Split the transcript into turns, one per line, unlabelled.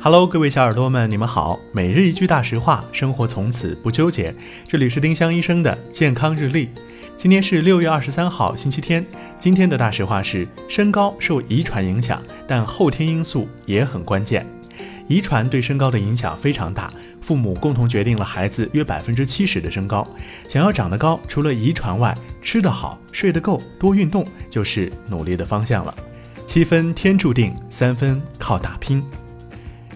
Hello，各位小耳朵们，你们好。每日一句大实话，生活从此不纠结。这里是丁香医生的健康日历。今天是六月二十三号，星期天。今天的大实话是：身高受遗传影响，但后天因素也很关键。遗传对身高的影响非常大，父母共同决定了孩子约百分之七十的身高。想要长得高，除了遗传外，吃得好、睡得够、多运动就是努力的方向了。七分天注定，三分靠打拼。